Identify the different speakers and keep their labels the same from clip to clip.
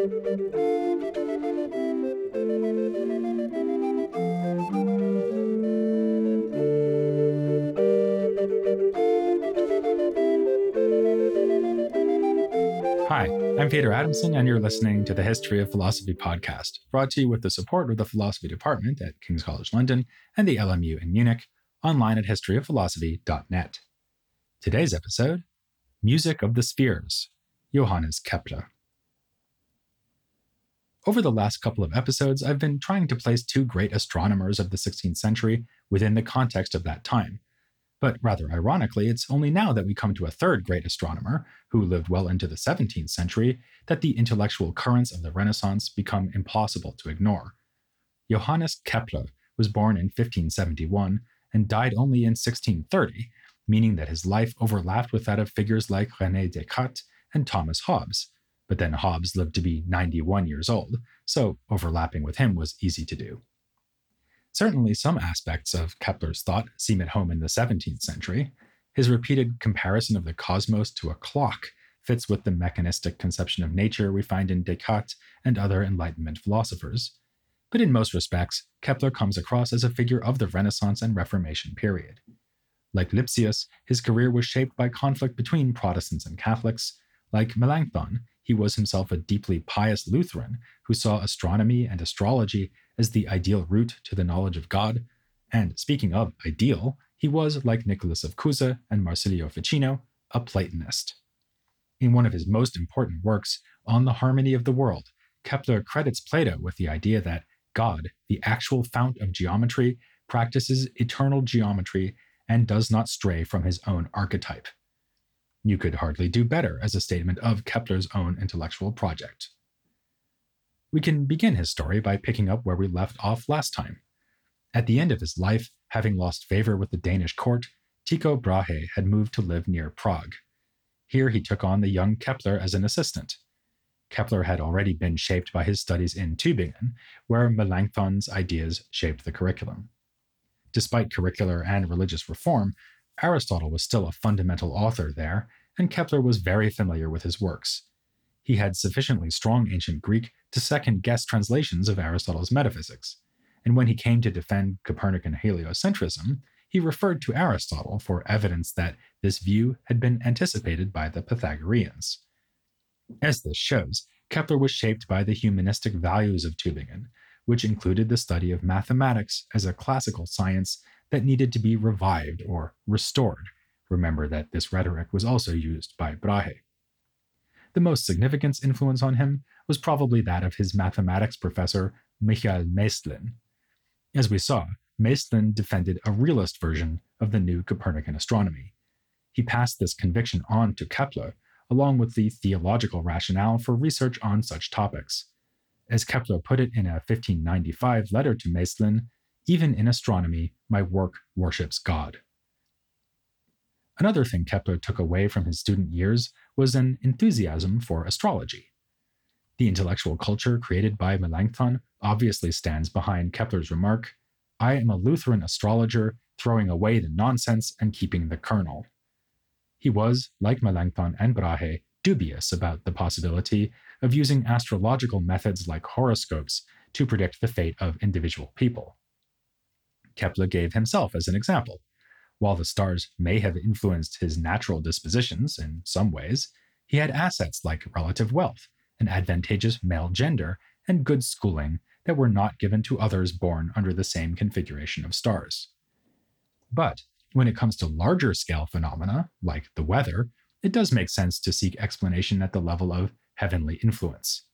Speaker 1: Hi, I'm Peter Adamson, and you're listening to the History of Philosophy podcast, brought to you with the support of the Philosophy Department at King's College London and the LMU in Munich, online at historyofphilosophy.net. Today's episode Music of the Spheres, Johannes Kepler. Over the last couple of episodes, I've been trying to place two great astronomers of the 16th century within the context of that time but rather ironically, it's only now that we come to a third great astronomer, who lived well into the 17th century, that the intellectual currents of the Renaissance become impossible to ignore. Johannes Kepler was born in 1571 and died only in 1630, meaning that his life overlapped with that of figures like René Descartes and Thomas Hobbes. But then Hobbes lived to be 91 years old, so overlapping with him was easy to do. Certainly, some aspects of Kepler's thought seem at home in the 17th century. His repeated comparison of the cosmos to a clock fits with the mechanistic conception of nature we find in Descartes and other Enlightenment philosophers. But in most respects, Kepler comes across as a figure of the Renaissance and Reformation period. Like Lipsius, his career was shaped by conflict between Protestants and Catholics. Like Melanchthon, he was himself a deeply pious Lutheran who saw astronomy and astrology as the ideal route to the knowledge of God. And speaking of ideal, he was, like Nicholas of Cusa and Marsilio Ficino, a Platonist. In one of his most important works, On the Harmony of the World, Kepler credits Plato with the idea that God, the actual fount of geometry, practices eternal geometry and does not stray from his own archetype. You could hardly do better as a statement of Kepler's own intellectual project. We can begin his story by picking up where we left off last time. At the end of his life, having lost favor with the Danish court, Tycho Brahe had moved to live near Prague. Here he took on the young Kepler as an assistant. Kepler had already been shaped by his studies in Tübingen, where Melanchthon's ideas shaped the curriculum. Despite curricular and religious reform, Aristotle was still a fundamental author there, and Kepler was very familiar with his works. He had sufficiently strong ancient Greek to second guess translations of Aristotle's metaphysics, and when he came to defend Copernican heliocentrism, he referred to Aristotle for evidence that this view had been anticipated by the Pythagoreans. As this shows, Kepler was shaped by the humanistic values of Tübingen, which included the study of mathematics as a classical science that needed to be revived or restored. Remember that this rhetoric was also used by Brahe. The most significant influence on him was probably that of his mathematics professor, Michael Maestlin. As we saw, Maestlin defended a realist version of the new Copernican astronomy. He passed this conviction on to Kepler, along with the theological rationale for research on such topics. As Kepler put it in a 1595 letter to Maestlin, even in astronomy, my work worships God. Another thing Kepler took away from his student years was an enthusiasm for astrology. The intellectual culture created by Melanchthon obviously stands behind Kepler's remark I am a Lutheran astrologer, throwing away the nonsense and keeping the kernel. He was, like Melanchthon and Brahe, dubious about the possibility of using astrological methods like horoscopes to predict the fate of individual people. Kepler gave himself as an example. While the stars may have influenced his natural dispositions in some ways, he had assets like relative wealth an advantageous male gender, and good schooling that were not given to others born under the same configuration of stars. But when it comes to larger scale phenomena, like the weather, it does make sense to seek explanation at the level of heavenly influence.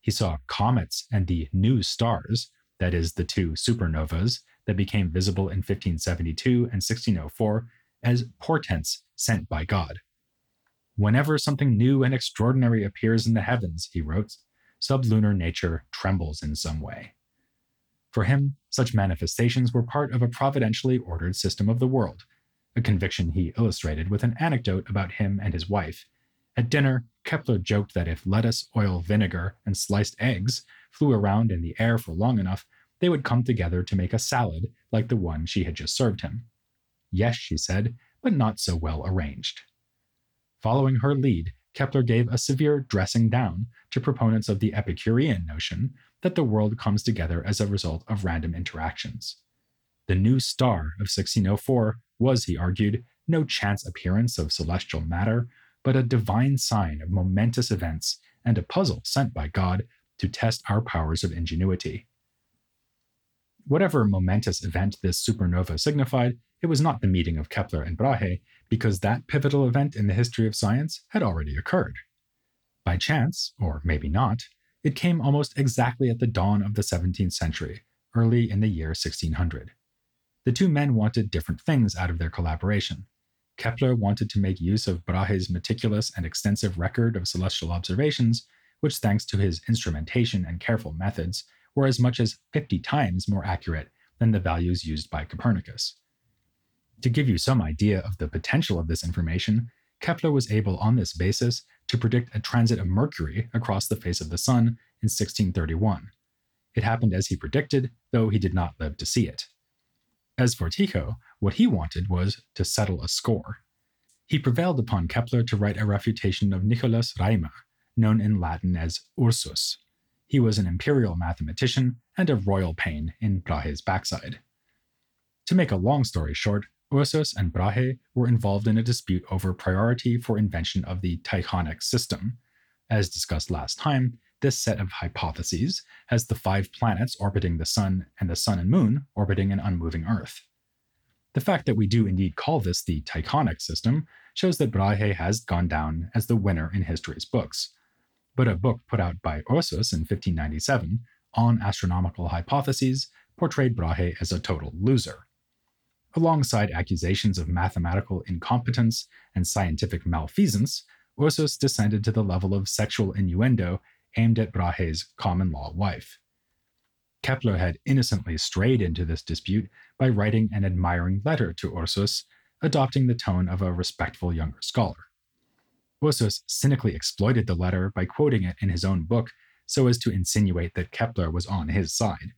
Speaker 1: He saw comets and the new stars, that is, the two supernovas that became visible in 1572 and 1604, as portents sent by God. Whenever something new and extraordinary appears in the heavens, he wrote, sublunar nature trembles in some way. For him, such manifestations were part of a providentially ordered system of the world, a conviction he illustrated with an anecdote about him and his wife. At dinner, Kepler joked that if lettuce, oil, vinegar, and sliced eggs flew around in the air for long enough, they would come together to make a salad like the one she had just served him. Yes, she said, but not so well arranged. Following her lead, Kepler gave a severe dressing down to proponents of the Epicurean notion that the world comes together as a result of random interactions. The new star of 1604 was, he argued, no chance appearance of celestial matter, but a divine sign of momentous events and a puzzle sent by God to test our powers of ingenuity. Whatever momentous event this supernova signified, it was not the meeting of Kepler and Brahe, because that pivotal event in the history of science had already occurred. By chance, or maybe not, it came almost exactly at the dawn of the 17th century, early in the year 1600. The two men wanted different things out of their collaboration. Kepler wanted to make use of Brahe's meticulous and extensive record of celestial observations, which, thanks to his instrumentation and careful methods, were as much as 50 times more accurate than the values used by Copernicus. To give you some idea of the potential of this information, Kepler was able on this basis to predict a transit of Mercury across the face of the Sun in 1631. It happened as he predicted, though he did not live to see it. As for Tycho, what he wanted was to settle a score. He prevailed upon Kepler to write a refutation of Nicolaus Reimer, known in Latin as Ursus, he was an imperial mathematician and a royal pain in Brahe's backside. To make a long story short, Ursus and Brahe were involved in a dispute over priority for invention of the Tychonic system. As discussed last time, this set of hypotheses has the five planets orbiting the Sun and the Sun and Moon orbiting an unmoving Earth. The fact that we do indeed call this the Tychonic system shows that Brahe has gone down as the winner in history's books, but a book put out by Ursus in 1597 on astronomical hypotheses portrayed Brahe as a total loser. Alongside accusations of mathematical incompetence and scientific malfeasance, Ursus descended to the level of sexual innuendo aimed at Brahe's common law wife. Kepler had innocently strayed into this dispute by writing an admiring letter to Ursus, adopting the tone of a respectful younger scholar. Ursus cynically exploited the letter by quoting it in his own book so as to insinuate that Kepler was on his side.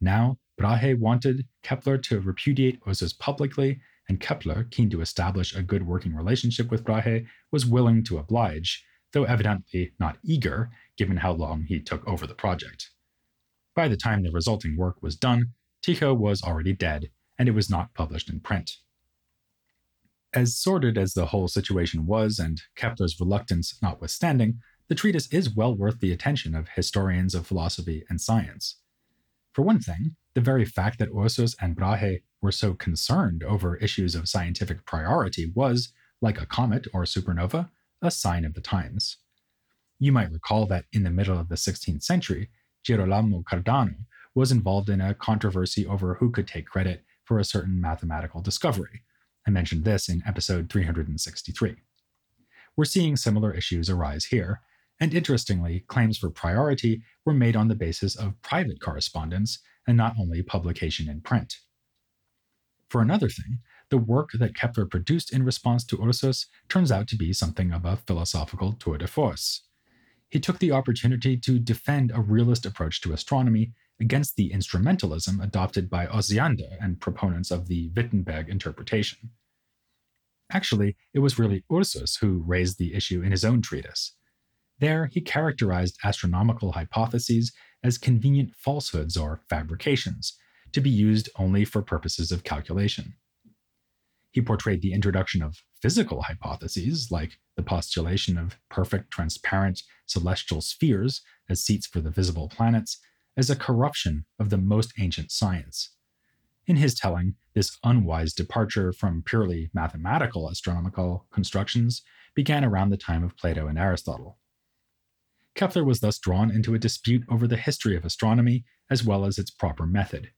Speaker 1: Now, Brahe wanted Kepler to repudiate Ursus publicly, and Kepler, keen to establish a good working relationship with Brahe, was willing to oblige, though evidently not eager, given how long he took over the project. By the time the resulting work was done, Tycho was already dead, and it was not published in print. As sordid as the whole situation was, and Kepler's reluctance notwithstanding, the treatise is well worth the attention of historians of philosophy and science. For one thing, the very fact that Ursus and Brahe were so concerned over issues of scientific priority was, like a comet or supernova, a sign of the times. You might recall that in the middle of the 16th century, Girolamo Cardano was involved in a controversy over who could take credit for a certain mathematical discovery, I mentioned this in episode 363. We're seeing similar issues arise here, and interestingly, claims for priority were made on the basis of private correspondence and not only publication in print. For another thing, the work that Kepler produced in response to Ursus turns out to be something of a philosophical tour de force. He took the opportunity to defend a realist approach to astronomy against the instrumentalism adopted by Osiander and proponents of the Wittenberg interpretation. Actually, it was really Ursus who raised the issue in his own treatise. There, he characterized astronomical hypotheses as convenient falsehoods or fabrications, to be used only for purposes of calculation. He portrayed the introduction of physical hypotheses, like the postulation of perfect transparent celestial spheres as seats for the visible planets, as a corruption of the most ancient science. In his telling, this unwise departure from purely mathematical astronomical constructions began around the time of Plato and Aristotle. Kepler was thus drawn into a dispute over the history of astronomy as well as its proper method.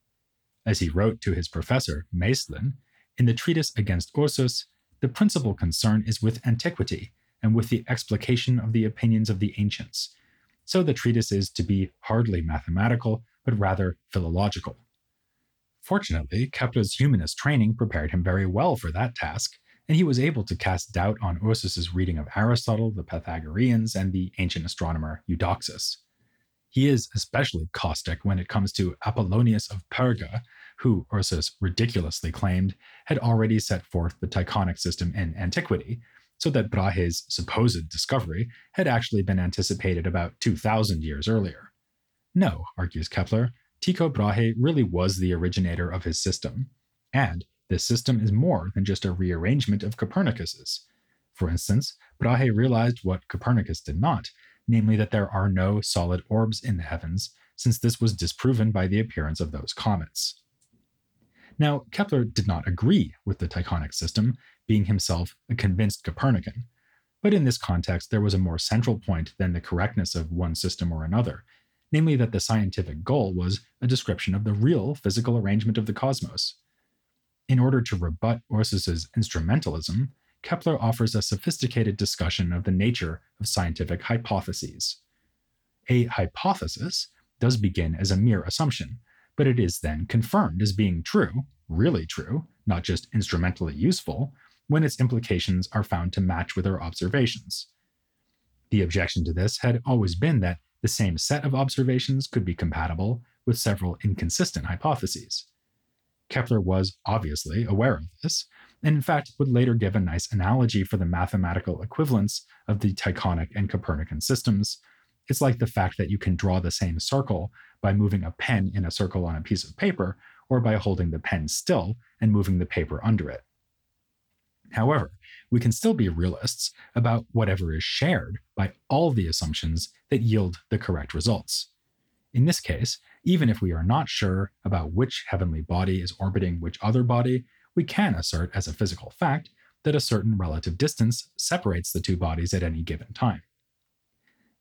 Speaker 1: As he wrote to his professor, Maestlin, in the treatise against Ursus, the principal concern is with antiquity and with the explication of the opinions of the ancients, so the treatise is to be hardly mathematical, but rather philological. Fortunately, Kepler's humanist training prepared him very well for that task, and he was able to cast doubt on Ursus's reading of Aristotle, the Pythagoreans, and the ancient astronomer Eudoxus. He is especially caustic when it comes to Apollonius of Perga, who Ursus ridiculously claimed had already set forth the Tychonic system in antiquity, so that Brahe's supposed discovery had actually been anticipated about 2,000 years earlier. No, argues Kepler, Tycho Brahe really was the originator of his system. And this system is more than just a rearrangement of Copernicus's. For instance, Brahe realized what Copernicus did not, namely that there are no solid orbs in the heavens, since this was disproven by the appearance of those comets. Now, Kepler did not agree with the Tychonic system, being himself a convinced Copernican. But in this context, there was a more central point than the correctness of one system or another, namely that the scientific goal was a description of the real physical arrangement of the cosmos. In order to rebut Ursus's instrumentalism, Kepler offers a sophisticated discussion of the nature of scientific hypotheses. A hypothesis does begin as a mere assumption, but it is then confirmed as being true, really true, not just instrumentally useful, when its implications are found to match with our observations. The objection to this had always been that the same set of observations could be compatible with several inconsistent hypotheses. Kepler was obviously aware of this, and in fact would later give a nice analogy for the mathematical equivalence of the Tychonic and Copernican systems. It's like the fact that you can draw the same circle by moving a pen in a circle on a piece of paper, or by holding the pen still and moving the paper under it. However, we can still be realists about whatever is shared by all the assumptions that yield the correct results. In this case, even if we are not sure about which heavenly body is orbiting which other body, we can assert as a physical fact that a certain relative distance separates the two bodies at any given time.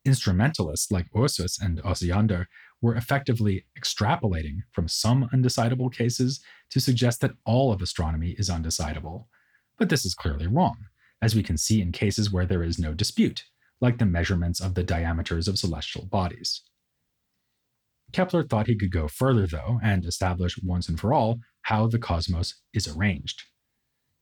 Speaker 1: Instrumentalists like Ursus and Osiander were effectively extrapolating from some undecidable cases to suggest that all of astronomy is undecidable. But this is clearly wrong, as we can see in cases where there is no dispute, like the measurements of the diameters of celestial bodies. Kepler thought he could go further, though, and establish once and for all how the cosmos is arranged.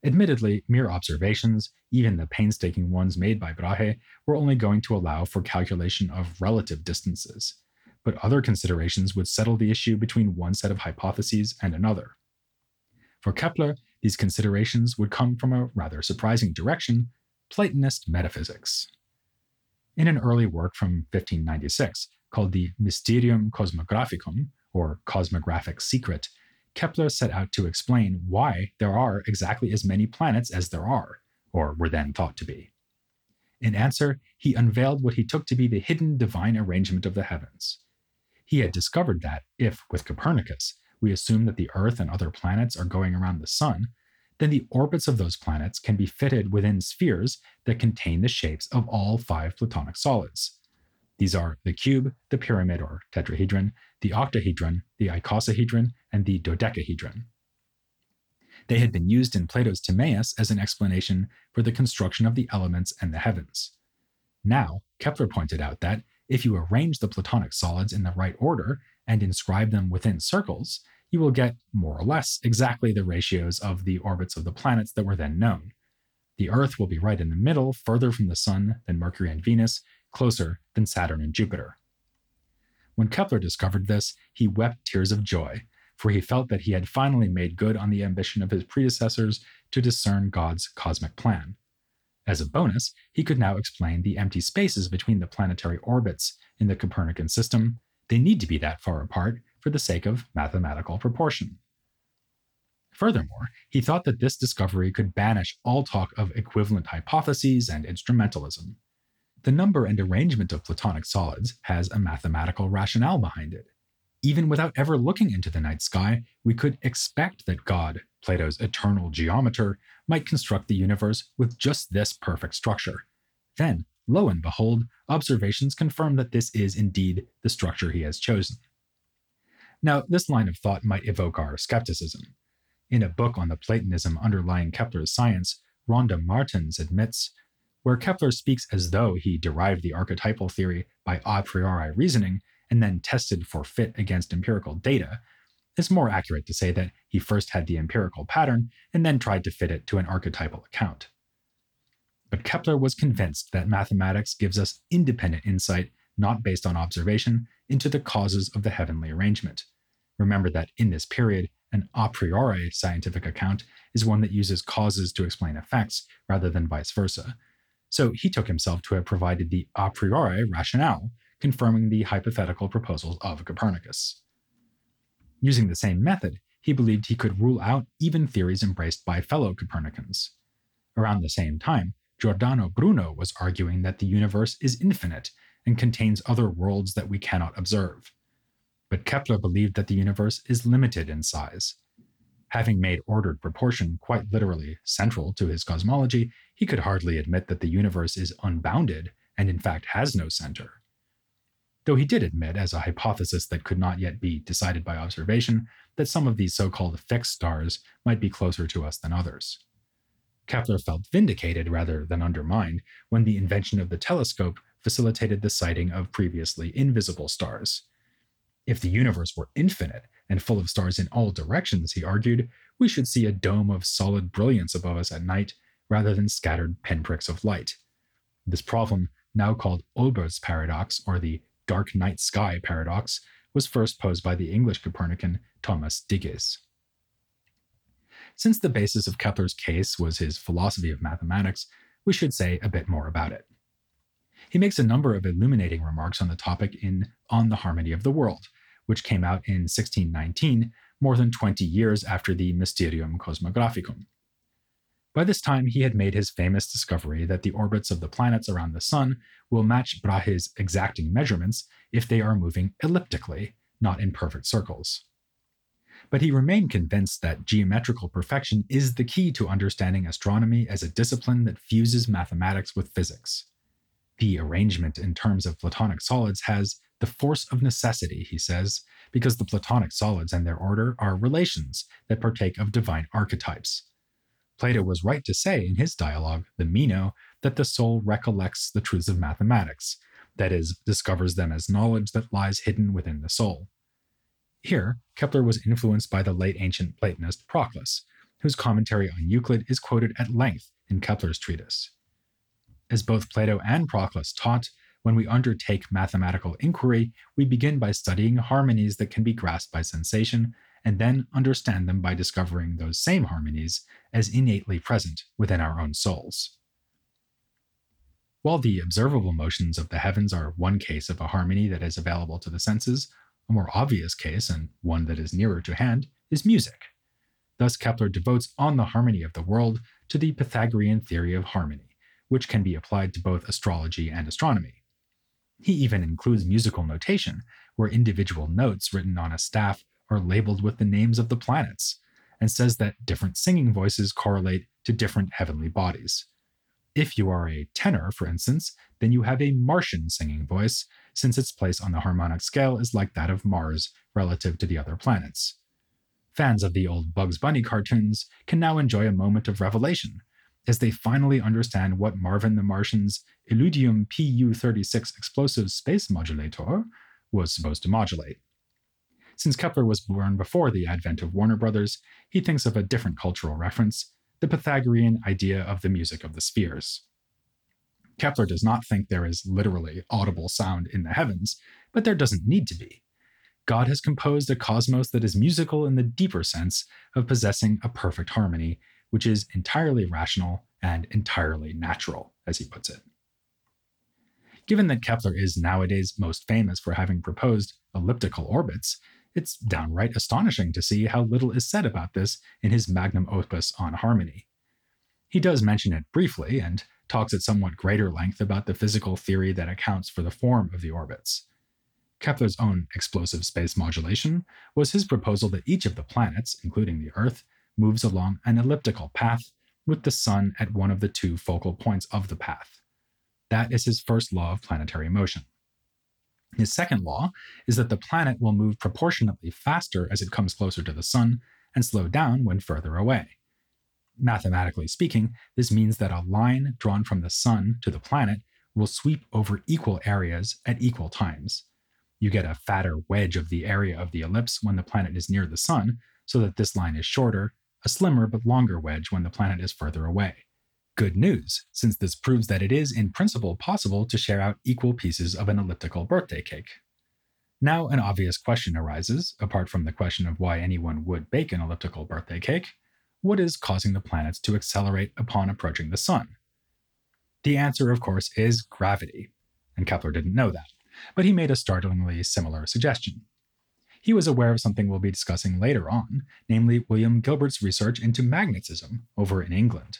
Speaker 1: Admittedly, mere observations, even the painstaking ones made by Brahe, were only going to allow for calculation of relative distances, but other considerations would settle the issue between one set of hypotheses and another. For Kepler, these considerations would come from a rather surprising direction Platonist metaphysics. In an early work from 1596, called the Mysterium Cosmographicum, or Cosmographic Secret, Kepler set out to explain why there are exactly as many planets as there are, or were then thought to be. In answer, he unveiled what he took to be the hidden divine arrangement of the heavens. He had discovered that, if, with Copernicus, we assume that the Earth and other planets are going around the Sun, then the orbits of those planets can be fitted within spheres that contain the shapes of all five Platonic solids. These are the cube, the pyramid or tetrahedron, the octahedron, the icosahedron, and the dodecahedron. They had been used in Plato's Timaeus as an explanation for the construction of the elements and the heavens. Now, Kepler pointed out that if you arrange the Platonic solids in the right order and inscribe them within circles, you will get more or less exactly the ratios of the orbits of the planets that were then known. The Earth will be right in the middle, further from the Sun than Mercury and Venus, closer than Saturn and Jupiter. When Kepler discovered this, he wept tears of joy, for he felt that he had finally made good on the ambition of his predecessors to discern God's cosmic plan. As a bonus, he could now explain the empty spaces between the planetary orbits in the Copernican system. They need to be that far apart for the sake of mathematical proportion. Furthermore, he thought that this discovery could banish all talk of equivalent hypotheses and instrumentalism. The number and arrangement of Platonic solids has a mathematical rationale behind it. Even without ever looking into the night sky, we could expect that God, Plato's eternal geometer, might construct the universe with just this perfect structure. Then, lo and behold, observations confirm that this is indeed the structure he has chosen. Now, this line of thought might evoke our skepticism. In a book on the Platonism underlying Kepler's science, Rhonda Martens admits where Kepler speaks as though he derived the archetypal theory by a priori reasoning and then tested for fit against empirical data, it's more accurate to say that he first had the empirical pattern and then tried to fit it to an archetypal account. But Kepler was convinced that mathematics gives us independent insight, not based on observation, into the causes of the heavenly arrangement. Remember that in this period, an a priori scientific account is one that uses causes to explain effects rather than vice versa, So he took himself to have provided the a priori rationale, confirming the hypothetical proposals of Copernicus. Using the same method, he believed he could rule out even theories embraced by fellow Copernicans. Around the same time, Giordano Bruno was arguing that the universe is infinite and contains other worlds that we cannot observe. But Kepler believed that the universe is limited in size. Having made ordered proportion quite literally central to his cosmology, he could hardly admit that the universe is unbounded and in fact has no center. Though he did admit, as a hypothesis that could not yet be decided by observation, that some of these so called fixed stars might be closer to us than others. Kepler felt vindicated rather than undermined when the invention of the telescope facilitated the sighting of previously invisible stars. If the universe were infinite and full of stars in all directions, he argued, we should see a dome of solid brilliance above us at night rather than scattered pinpricks of light. This problem, now called Olbers' paradox or the dark night sky paradox, was first posed by the English Copernican Thomas Digges. Since the basis of Kepler's case was his philosophy of mathematics, we should say a bit more about it. He makes a number of illuminating remarks on the topic in On the Harmony of the World, which came out in 1619, more than 20 years after the Mysterium Cosmographicum. By this time, he had made his famous discovery that the orbits of the planets around the Sun will match Brahe's exacting measurements if they are moving elliptically, not in perfect circles but he remained convinced that geometrical perfection is the key to understanding astronomy as a discipline that fuses mathematics with physics. The arrangement in terms of Platonic solids has the force of necessity, he says, because the Platonic solids and their order are relations that partake of divine archetypes. Plato was right to say in his dialogue, the Meno, that the soul recollects the truths of mathematics, that is, discovers them as knowledge that lies hidden within the soul. Here, Kepler was influenced by the late ancient Platonist Proclus, whose commentary on Euclid is quoted at length in Kepler's treatise. As both Plato and Proclus taught, when we undertake mathematical inquiry, we begin by studying harmonies that can be grasped by sensation, and then understand them by discovering those same harmonies as innately present within our own souls. While the observable motions of the heavens are one case of a harmony that is available to the senses, a more obvious case, and one that is nearer to hand, is music. Thus, Kepler devotes On the Harmony of the World to the Pythagorean theory of harmony, which can be applied to both astrology and astronomy. He even includes musical notation, where individual notes written on a staff are labeled with the names of the planets, and says that different singing voices correlate to different heavenly bodies. If you are a tenor, for instance, then you have a Martian singing voice, since its place on the harmonic scale is like that of Mars relative to the other planets. Fans of the old Bugs Bunny cartoons can now enjoy a moment of revelation as they finally understand what Marvin the Martian's Illudium PU 36 explosive space modulator was supposed to modulate. Since Kepler was born before the advent of Warner Brothers, he thinks of a different cultural reference the Pythagorean idea of the music of the spheres. Kepler does not think there is literally audible sound in the heavens, but there doesn't need to be. God has composed a cosmos that is musical in the deeper sense of possessing a perfect harmony, which is entirely rational and entirely natural, as he puts it. Given that Kepler is nowadays most famous for having proposed elliptical orbits, it's downright astonishing to see how little is said about this in his magnum opus on harmony. He does mention it briefly, and talks at somewhat greater length about the physical theory that accounts for the form of the orbits. Kepler's own explosive space modulation was his proposal that each of the planets, including the Earth, moves along an elliptical path with the Sun at one of the two focal points of the path. That is his first law of planetary motion. His second law is that the planet will move proportionately faster as it comes closer to the Sun and slow down when further away. Mathematically speaking, this means that a line drawn from the sun to the planet will sweep over equal areas at equal times. You get a fatter wedge of the area of the ellipse when the planet is near the sun, so that this line is shorter, a slimmer but longer wedge when the planet is further away. Good news, since this proves that it is in principle possible to share out equal pieces of an elliptical birthday cake. Now, an obvious question arises, apart from the question of why anyone would bake an elliptical birthday cake what is causing the planets to accelerate upon approaching the Sun? The answer, of course, is gravity, and Kepler didn't know that, but he made a startlingly similar suggestion. He was aware of something we'll be discussing later on, namely William Gilbert's research into magnetism over in England.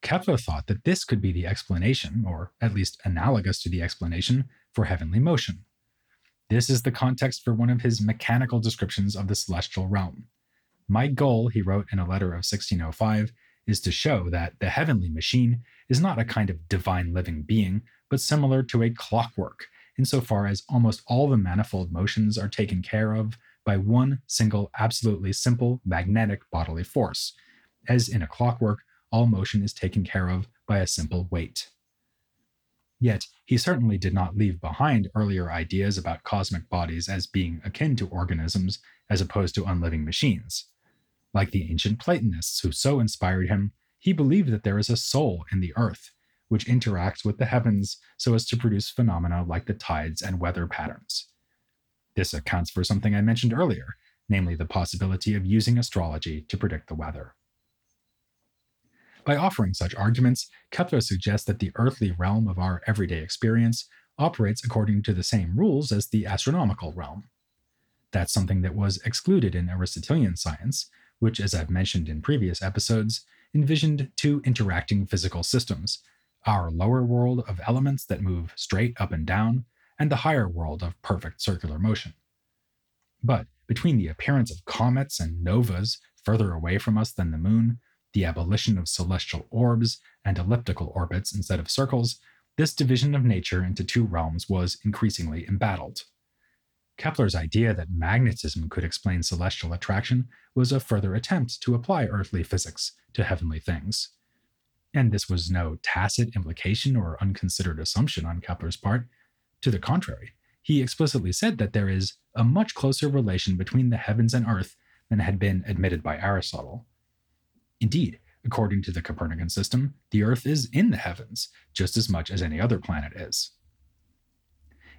Speaker 1: Kepler thought that this could be the explanation, or at least analogous to the explanation, for heavenly motion. This is the context for one of his mechanical descriptions of the celestial realm. My goal, he wrote in a letter of 1605, is to show that the heavenly machine is not a kind of divine living being, but similar to a clockwork, insofar as almost all the manifold motions are taken care of by one single, absolutely simple magnetic bodily force, as in a clockwork, all motion is taken care of by a simple weight. Yet, he certainly did not leave behind earlier ideas about cosmic bodies as being akin to organisms as opposed to unliving machines. Like the ancient Platonists who so inspired him, he believed that there is a soul in the earth, which interacts with the heavens so as to produce phenomena like the tides and weather patterns. This accounts for something I mentioned earlier, namely the possibility of using astrology to predict the weather. By offering such arguments, Kepler suggests that the earthly realm of our everyday experience operates according to the same rules as the astronomical realm. That's something that was excluded in Aristotelian science, which, as I've mentioned in previous episodes, envisioned two interacting physical systems our lower world of elements that move straight up and down, and the higher world of perfect circular motion. But between the appearance of comets and novas further away from us than the moon, the abolition of celestial orbs and elliptical orbits instead of circles, this division of nature into two realms was increasingly embattled. Kepler's idea that magnetism could explain celestial attraction was a further attempt to apply earthly physics to heavenly things. And this was no tacit implication or unconsidered assumption on Kepler's part. To the contrary, he explicitly said that there is a much closer relation between the heavens and earth than had been admitted by Aristotle. Indeed, according to the Copernican system, the Earth is in the heavens just as much as any other planet is.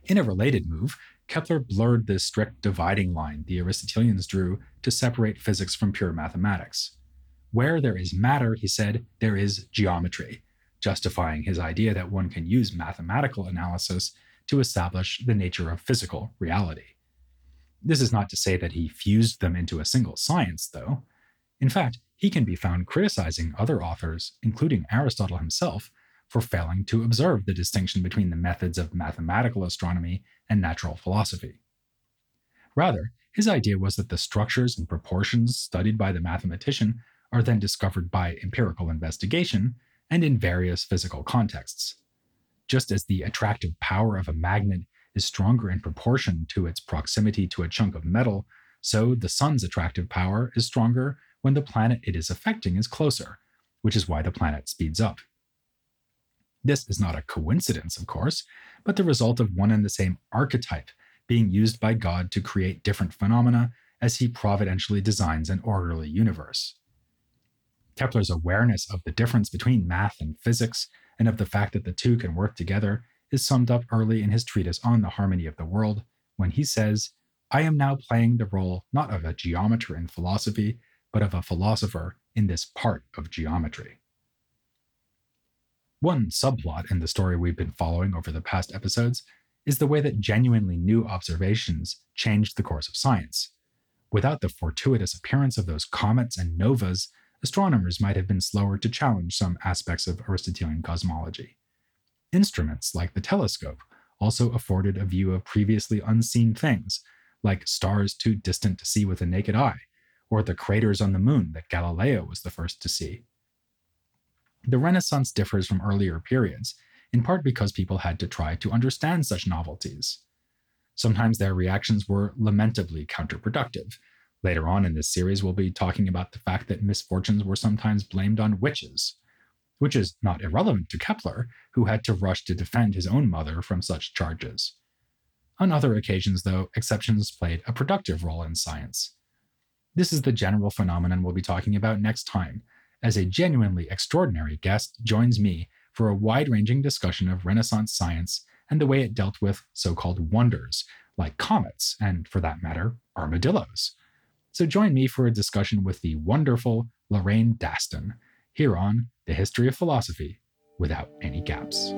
Speaker 1: In a related move, Kepler blurred the strict dividing line the Aristotelians drew to separate physics from pure mathematics. Where there is matter, he said, there is geometry, justifying his idea that one can use mathematical analysis to establish the nature of physical reality. This is not to say that he fused them into a single science, though. In fact, he can be found criticizing other authors, including Aristotle himself, for failing to observe the distinction between the methods of mathematical astronomy and natural philosophy. Rather, his idea was that the structures and proportions studied by the mathematician are then discovered by empirical investigation and in various physical contexts. Just as the attractive power of a magnet is stronger in proportion to its proximity to a chunk of metal, so the sun's attractive power is stronger when the planet it is affecting is closer, which is why the planet speeds up. This is not a coincidence, of course, but the result of one and the same archetype being used by God to create different phenomena as he providentially designs an orderly universe. Kepler's awareness of the difference between math and physics, and of the fact that the two can work together, is summed up early in his treatise on the harmony of the world when he says, I am now playing the role not of a geometer in philosophy, but of a philosopher in this part of geometry. One subplot in the story we've been following over the past episodes is the way that genuinely new observations changed the course of science. Without the fortuitous appearance of those comets and novas, astronomers might have been slower to challenge some aspects of Aristotelian cosmology. Instruments like the telescope also afforded a view of previously unseen things, like stars too distant to see with the naked eye, or the craters on the moon that Galileo was the first to see. The Renaissance differs from earlier periods, in part because people had to try to understand such novelties. Sometimes their reactions were lamentably counterproductive. Later on in this series, we'll be talking about the fact that misfortunes were sometimes blamed on witches, which is not irrelevant to Kepler, who had to rush to defend his own mother from such charges. On other occasions, though, exceptions played a productive role in science. This is the general phenomenon we'll be talking about next time, as a genuinely extraordinary guest joins me for a wide ranging discussion of Renaissance science and the way it dealt with so called wonders, like comets, and for that matter, armadillos. So join me for a discussion with the wonderful Lorraine Daston here on The History of Philosophy without any gaps.